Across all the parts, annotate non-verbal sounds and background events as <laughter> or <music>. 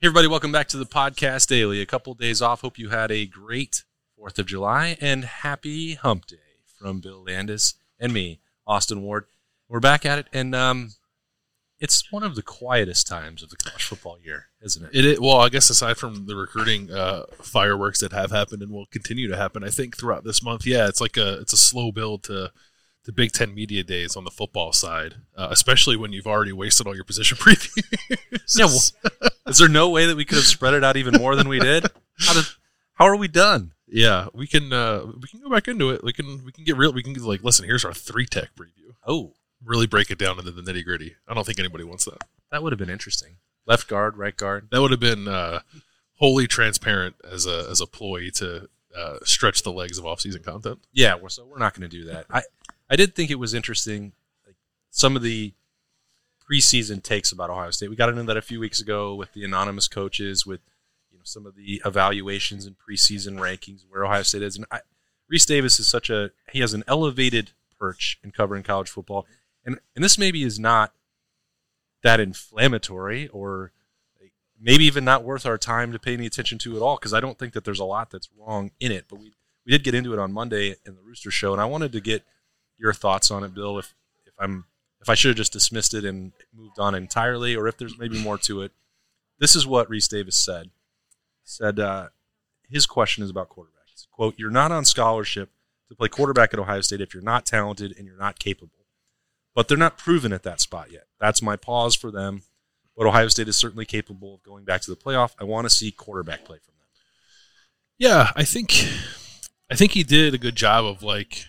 Hey, everybody, welcome back to the podcast daily. A couple days off. Hope you had a great 4th of July and happy hump day from Bill Landis and me, Austin Ward. We're back at it, and um, it's one of the quietest times of the college football year, isn't it? It, well, I guess aside from the recruiting uh, fireworks that have happened and will continue to happen, I think throughout this month, yeah, it's like a it's a slow build to the Big Ten media days on the football side, uh, especially when you've already wasted all your position <laughs> previews. yeah, well, is there no way that we could have spread it out even more than we did? How did, how are we done? Yeah, we can uh, we can go back into it. We can we can get real. We can like listen. Here's our three tech preview. Oh, really break it down into the nitty gritty. I don't think anybody wants that. That would have been interesting. Left guard, right guard. That would have been uh, wholly transparent as a as a ploy to uh, stretch the legs of off season content. Yeah, so we're not going to do that. I I did think it was interesting. Like some of the preseason takes about Ohio State. We got into that a few weeks ago with the anonymous coaches, with you know some of the evaluations and preseason rankings where Ohio State is. And I, Rece Davis is such a he has an elevated perch in covering college football, and and this maybe is not that inflammatory or maybe even not worth our time to pay any attention to at all because I don't think that there's a lot that's wrong in it. But we we did get into it on Monday in the Rooster Show, and I wanted to get your thoughts on it, Bill. If if I'm if I should have just dismissed it and moved on entirely, or if there's maybe more to it. This is what Rece Davis said. Said uh, his question is about quarterback. Said, "Quote: You're not on scholarship to play quarterback at Ohio State if you're not talented and you're not capable, but they're not proven at that spot yet. That's my pause for them. But Ohio State is certainly capable of going back to the playoff. I want to see quarterback play from them. Yeah, I think I think he did a good job of like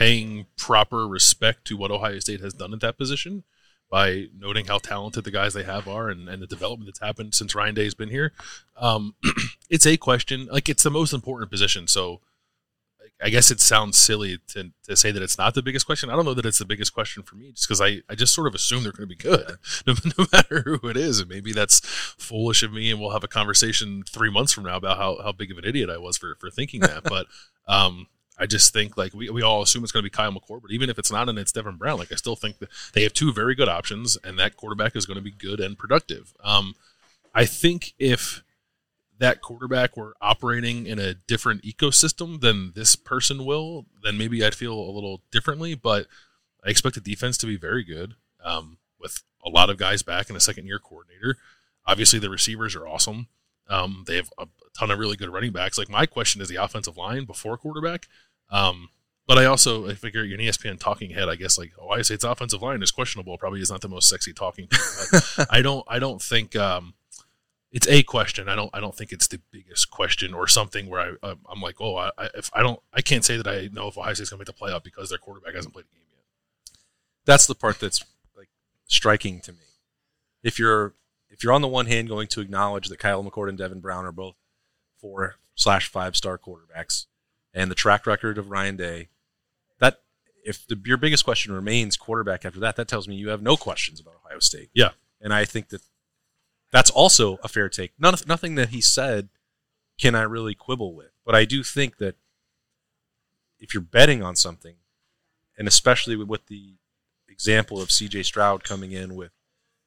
paying proper respect to what Ohio State has done at that position by noting how talented the guys they have are and, and the development that's happened since Ryan Day has been here. Um, <clears throat> it's a question, like it's the most important position. So I guess it sounds silly to, to say that it's not the biggest question. I don't know that it's the biggest question for me just because I, I just sort of assume they're going to be good <laughs> no, no, matter who it is. And maybe that's foolish of me. And we'll have a conversation three months from now about how, how big of an idiot I was for, for thinking that. but <laughs> um, I just think like we, we all assume it's going to be Kyle McCord, but even if it's not and it's Devin Brown, like I still think that they have two very good options, and that quarterback is going to be good and productive. Um, I think if that quarterback were operating in a different ecosystem than this person will, then maybe I'd feel a little differently. But I expect the defense to be very good um, with a lot of guys back and a second year coordinator. Obviously, the receivers are awesome. Um, they have a ton of really good running backs. Like my question is the offensive line before quarterback. Um, but I also I figure you're an ESPN talking head. I guess like oh, I say its offensive line is questionable. Probably is not the most sexy talking. <laughs> I don't I don't think um, it's a question. I don't I don't think it's the biggest question or something where I I'm like oh I, if I don't I can't say that I know if Ohio State's gonna make the playoff because their quarterback hasn't played a game yet. That's the part that's like striking to me. If you're if you're on the one hand going to acknowledge that Kyle McCord and Devin Brown are both four slash five star quarterbacks and the track record of Ryan Day, that if the, your biggest question remains quarterback after that, that tells me you have no questions about Ohio State. Yeah, and I think that that's also a fair take. None, nothing that he said can I really quibble with, but I do think that if you're betting on something, and especially with the example of C.J. Stroud coming in with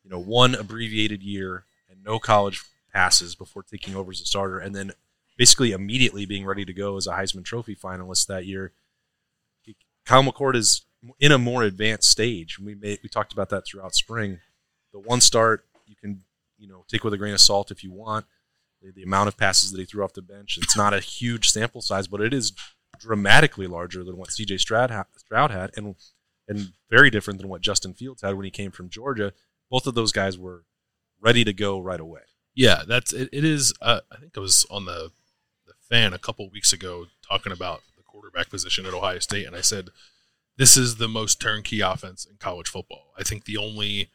you know one abbreviated year and no college passes before taking over as a starter, and then basically immediately being ready to go as a Heisman Trophy finalist that year. Kyle McCord is in a more advanced stage. We we talked about that throughout spring. The one start you can you know take with a grain of salt if you want. The, the amount of passes that he threw off the bench. It's not a huge sample size, but it is dramatically larger than what C.J. Stroud, ha- Stroud had, and and very different than what Justin Fields had when he came from Georgia. Both of those guys were ready to go right away. Yeah, that's it. it is. Uh, I think it was on the fan a couple weeks ago talking about the quarterback position at Ohio State, and I said this is the most turnkey offense in college football. I think the only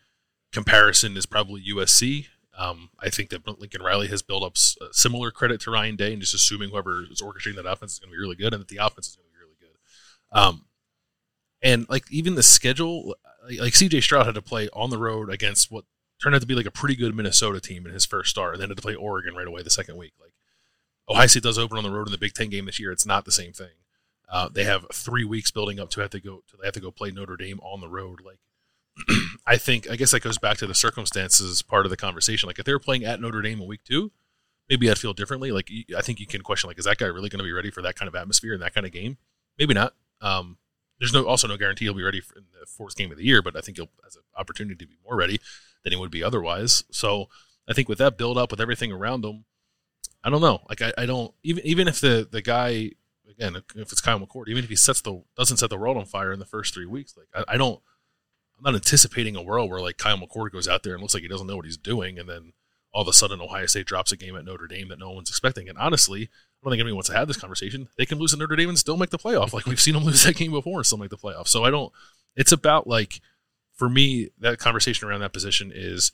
comparison is probably USC. Um, I think that Lincoln Riley has built up similar credit to Ryan Day, and just assuming whoever is orchestrating that offense is going to be really good, and that the offense is going to be really good. Um, and like even the schedule, like, like CJ Stroud had to play on the road against what turned out to be like a pretty good Minnesota team in his first start, and then had to play Oregon right away the second week. Like Ohio State does open on the road in the Big Ten game this year. It's not the same thing. Uh, they have three weeks building up to have to go. To, they have to go play Notre Dame on the road. Like <clears throat> I think I guess that goes back to the circumstances part of the conversation. Like if they were playing at Notre Dame in week two, maybe I'd feel differently. Like I think you can question like is that guy really going to be ready for that kind of atmosphere and that kind of game? Maybe not. Um, there's no also no guarantee he'll be ready for in the fourth game of the year, but I think he'll has an opportunity to be more ready than he would be otherwise. So I think with that build up with everything around him, I don't know. Like I, I don't even even if the the guy again if it's Kyle McCord, even if he sets the doesn't set the world on fire in the first three weeks, like I, I don't I'm not anticipating a world where like Kyle McCord goes out there and looks like he doesn't know what he's doing, and then all of a sudden Ohio State drops a game at Notre Dame that no one's expecting. And honestly, I don't think anyone wants to have this conversation. They can lose to Notre Dame and still make the playoff. Like we've seen them <laughs> lose that game before and still make the playoff. So I don't. It's about like for me that conversation around that position is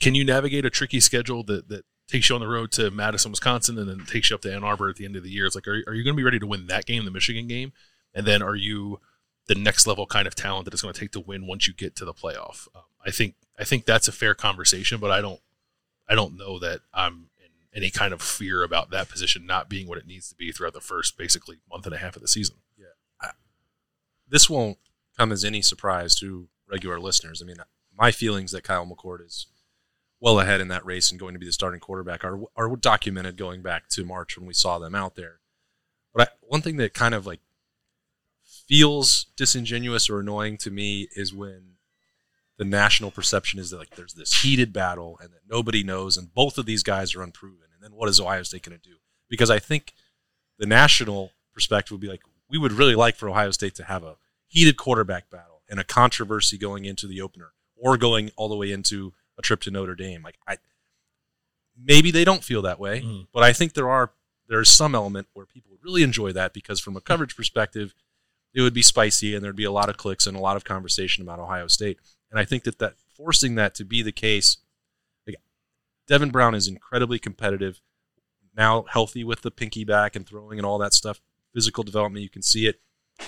can you navigate a tricky schedule that that takes you on the road to Madison, Wisconsin, and then takes you up to Ann Arbor at the end of the year? It's like, are, are you going to be ready to win that game, the Michigan game, and then are you the next level kind of talent that it's going to take to win once you get to the playoff? Um, I think I think that's a fair conversation, but I don't I don't know that I'm in any kind of fear about that position not being what it needs to be throughout the first basically month and a half of the season. Yeah, I, this won't come as any surprise to regular listeners. I mean, my feelings that Kyle McCord is well ahead in that race and going to be the starting quarterback are are documented going back to March when we saw them out there. But I, one thing that kind of like feels disingenuous or annoying to me is when the national perception is that like there's this heated battle and that nobody knows and both of these guys are unproven. And then what is Ohio State going to do? Because I think the national perspective would be like we would really like for Ohio State to have a heated quarterback battle and a controversy going into the opener or going all the way into a trip to Notre Dame. Like I maybe they don't feel that way, mm. but I think there are there's some element where people would really enjoy that because from a coverage perspective, it would be spicy and there'd be a lot of clicks and a lot of conversation about Ohio State. And I think that that forcing that to be the case, like Devin Brown is incredibly competitive, now healthy with the pinky back and throwing and all that stuff, physical development, you can see it.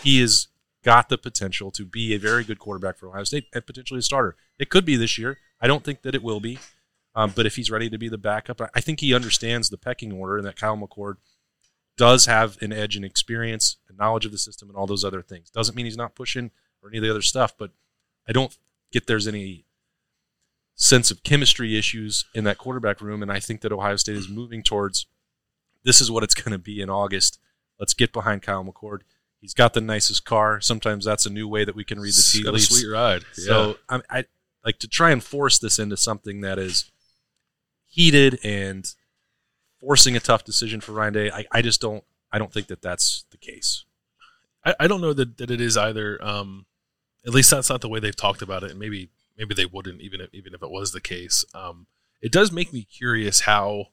He has got the potential to be a very good quarterback for Ohio State and potentially a starter. It could be this year. I don't think that it will be. Um, but if he's ready to be the backup, I think he understands the pecking order and that Kyle McCord does have an edge in experience and knowledge of the system and all those other things. Doesn't mean he's not pushing or any of the other stuff, but I don't get there's any sense of chemistry issues in that quarterback room. And I think that Ohio State is moving towards this is what it's going to be in August. Let's get behind Kyle McCord. He's got the nicest car. Sometimes that's a new way that we can read the tea leaves. A sweet ride. Yeah. So I, I like to try and force this into something that is heated and forcing a tough decision for Ryan Day. I, I just don't. I don't think that that's the case. I, I don't know that, that it is either. Um, at least that's not the way they've talked about it, and maybe maybe they wouldn't even if, even if it was the case. Um, it does make me curious how,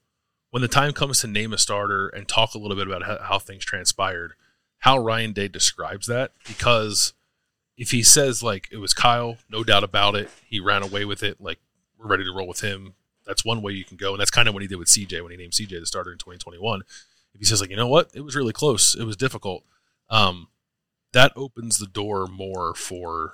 when the time comes to name a starter and talk a little bit about how, how things transpired, how Ryan Day describes that. Because if he says like it was Kyle, no doubt about it, he ran away with it, like we're ready to roll with him. That's one way you can go, and that's kind of what he did with CJ when he named CJ the starter in 2021. If he says like, you know what, it was really close, it was difficult. Um, that opens the door more for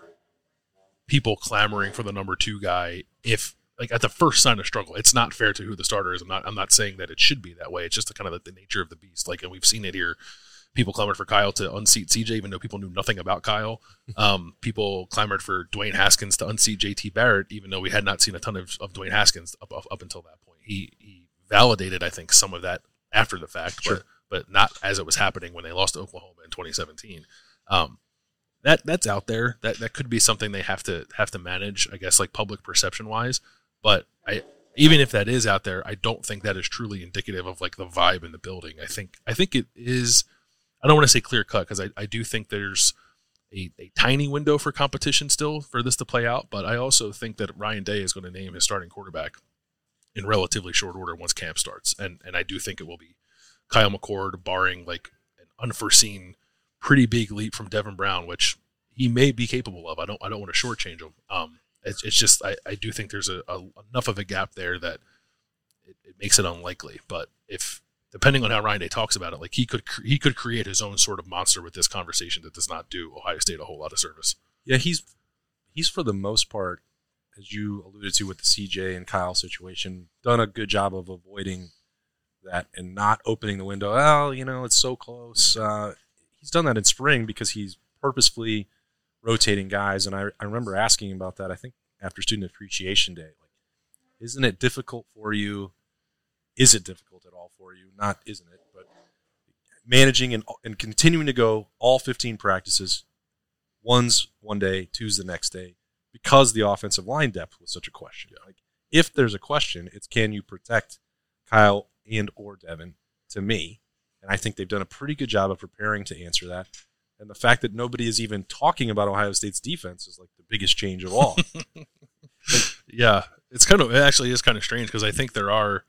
people clamoring for the number two guy if like at the first sign of struggle it's not fair to who the starter is i'm not i'm not saying that it should be that way it's just the kind of like the nature of the beast like and we've seen it here people clamored for kyle to unseat cj even though people knew nothing about kyle <laughs> um, people clamored for dwayne haskins to unseat jt barrett even though we had not seen a ton of, of dwayne haskins up, up, up until that point he he validated i think some of that after the fact sure. but but not as it was happening when they lost to oklahoma in 2017 um, that that's out there. That that could be something they have to have to manage. I guess like public perception wise. But I even if that is out there, I don't think that is truly indicative of like the vibe in the building. I think I think it is. I don't want to say clear cut because I, I do think there's a, a tiny window for competition still for this to play out. But I also think that Ryan Day is going to name his starting quarterback in relatively short order once camp starts, and and I do think it will be Kyle McCord, barring like an unforeseen pretty big leap from Devin Brown, which he may be capable of. I don't I don't want to shortchange him. Um, it's, it's just I, I do think there's a, a enough of a gap there that it, it, makes it unlikely. But if depending on how Ryan Day talks about it, like he could he could create his own sort of monster with this conversation that does not do Ohio State a whole lot of service. Yeah, he's he's for the most part, as you alluded to with the CJ and Kyle situation, done a good job of avoiding that and not opening the window. Well, you know, it's so close. Uh, he's done that in spring because he's purposefully rotating guys. And I, I remember asking about that. I think after Student Appreciation Day, like, isn't it difficult for you? Is it difficult at all for you? Not isn't it, but managing and and continuing to go all 15 practices, one's one day, two's the next day, because the offensive line depth was such a question. Like, if there's a question, it's can you protect Kyle and or Devin? To me, and I think they've done a pretty good job of preparing to answer that. And the fact that nobody is even talking about Ohio State's defense is like the biggest change of all. <laughs> yeah, it's kind of it actually is kind of strange because I think there are,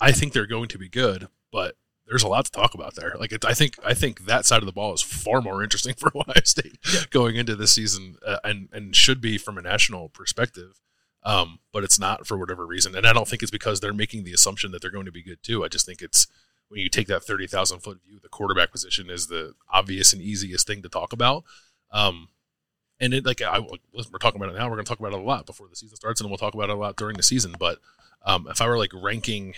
I think they're going to be good, but there's a lot to talk about there. Like it, I think I think that side of the ball is far more interesting <laughs> for Ohio State going into this season, uh, and and should be from a national perspective. Um, but it's not for whatever reason, and I don't think it's because they're making the assumption that they're going to be good too. I just think it's when you take that thirty thousand foot view, the quarterback position is the obvious and easiest thing to talk about. Um, and it like I, we're talking about it now. We're going to talk about it a lot before the season starts, and we'll talk about it a lot during the season. But um, if I were like ranking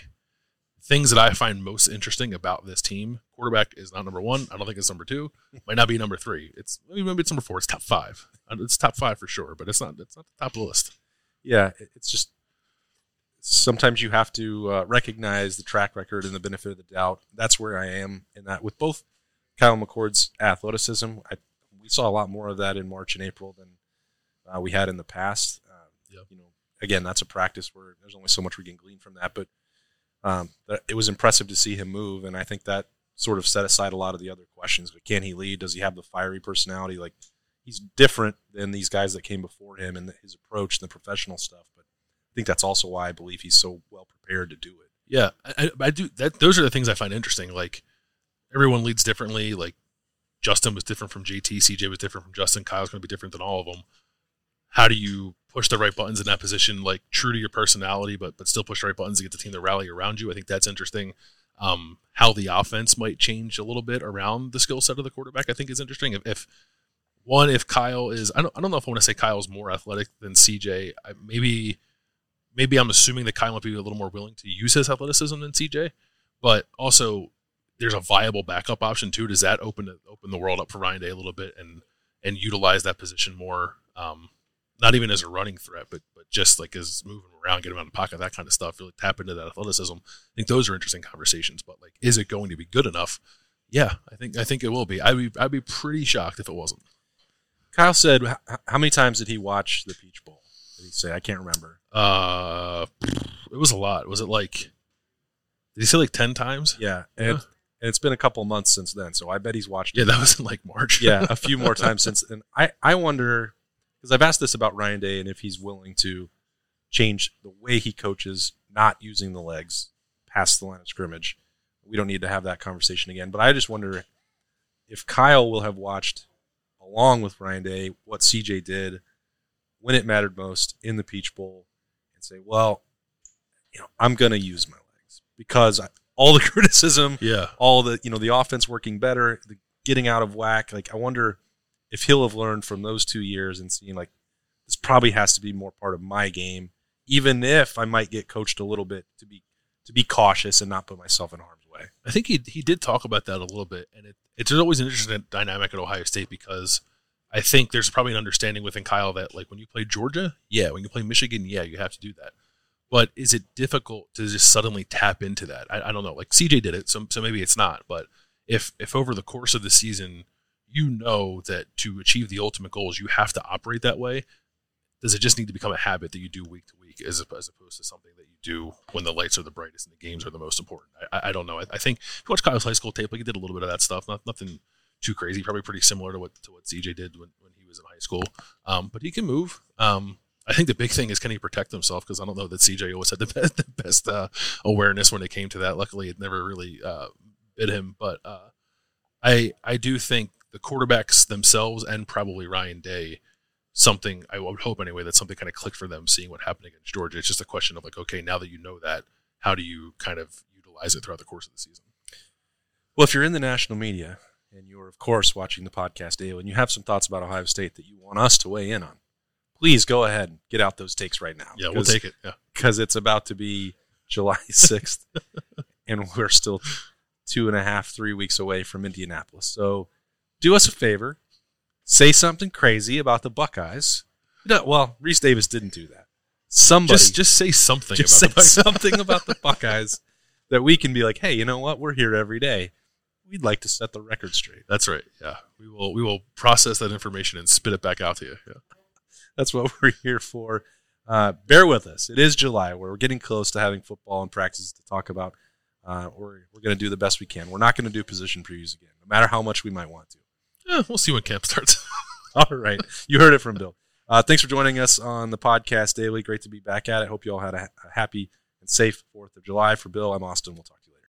things that I find most interesting about this team, quarterback is not number one. I don't think it's number two. Might not be number three. It's maybe it's number four. It's top five. It's top five for sure, but it's not. It's not the top of the list yeah, it's just sometimes you have to uh, recognize the track record and the benefit of the doubt. That's where I am in that. With both Kyle McCord's athleticism, I, we saw a lot more of that in March and April than uh, we had in the past. Uh, yep. You know, again, that's a practice where there's only so much we can glean from that, but um, it was impressive to see him move, and I think that sort of set aside a lot of the other questions. But can he lead? Does he have the fiery personality? Like he's different than these guys that came before him and his approach and the professional stuff. But I think that's also why I believe he's so well prepared to do it. Yeah, I, I do. That those are the things I find interesting. Like everyone leads differently. Like Justin was different from JT. CJ was different from Justin. Kyle's going to be different than all of them. How do you push the right buttons in that position, like true to your personality, but but still push the right buttons to get the team to rally around you? I think that's interesting. Um, how the offense might change a little bit around the skill set of the quarterback, I think is interesting. If, if one, if Kyle is, I don't, I don't know if I want to say Kyle's more athletic than CJ. I, maybe, maybe I'm assuming that Kyle might be a little more willing to use his athleticism than CJ, but also there's a viable backup option too. Does that open open the world up for Ryan Day a little bit and and utilize that position more? Um, not even as a running threat, but but just like as moving around, get him out of the pocket, that kind of stuff. Really tap into that athleticism. I think those are interesting conversations. But like, is it going to be good enough? Yeah, I think I think it will be. I'd be I'd be pretty shocked if it wasn't. Kyle said, how many times did he watch the Peach Bowl? Did he say? I can't remember. Uh, it was a lot. Was it like? Did he say like ten times? Yeah, and, yeah. And it's been a couple months since then, so I bet he's watched. Yeah, it. that was in like March. yeah, a <laughs> few more times since. And I I wonder because I've asked this about Ryan Day and if he's willing to change the way he coaches, not using the legs past the line of scrimmage. We don't need to have that conversation again, but I just wonder if Kyle will have watched along with Ryan Day, what CJ did when it mattered most in the Peach Bowl, and say, well, you know, I'm going to use my legs because I, all the <laughs> criticism, yeah, all the you know the offense working better, the getting out of whack. Like I wonder if he'll have learned from those two years and seeing like this probably has to be more part of my game, even if I might get coached a little bit to be to be cautious and not put myself in harm's way. I think he he did talk about that a little bit, and it, it's always an interesting dynamic at Ohio State because I think there's probably an understanding within Kyle that like when you play Georgia, yeah, when you play Michigan, yeah, you have to do that. But is it difficult to just suddenly tap into that? I, I don't know. Like CJ did it, so so maybe it's not. But if if over the course of the season you know that to achieve the ultimate goals you have to operate that way, does it just need to become a habit that you do week to week as, as opposed to something that you do when the lights are the brightest and the games are the most important? I, I don't know. I, I, think if you watch Kyle's high school tape, like he did a little bit of that stuff. Not nothing too crazy. Probably pretty similar to what to what CJ did when, when he was in high school. Um, but he can move. Um, I think the big thing is can he protect himself because I don't know that CJ always had the <laughs> best, the best uh, awareness when it came to that. Luckily, it never really uh, bit him. But uh, I I do think the quarterbacks themselves and probably Ryan Day something I would hope anyway that something kind of clicked for them seeing what happened against Georgia. It's just a question of like, okay, now that you know that, how do you kind of utilize it throughout the course of the season? Well, if you're in the national media and you're of course watching the podcast daily and you have some thoughts about Ohio State that you want us to weigh in on, please go ahead and get out those takes right now. Yeah, we'll take it. Yeah, because it's about to be July <laughs> sixth, and we're still two and a half, three weeks away from Indianapolis. So do us a favor say something crazy about the Buckeyes. No, well, Rece Davis didn't do that. Somebody Just just say something just about the say Buckeyes. something about the <laughs> Buckeyes that we can be like, hey, you know what? We're here every day. We'd like to set the record straight. That's right. Yeah, we will we will process that information and spit it back out to you. Yeah. That's what <laughs> we're here for. Uh, bear with us. It is July. Where We're getting close to having football and practices to talk about. Uh, we're we're going to do the best we can. We're not going to do position previews again, no matter how much we might want to. Yeah, we'll see when camp starts. <laughs> All right. You heard it from Bill. Uh, thanks for joining us on the podcast daily. Great to be back at it. Hope you all had a, a happy and safe 4th of July. For Bill, I'm Austin. We'll talk to you later.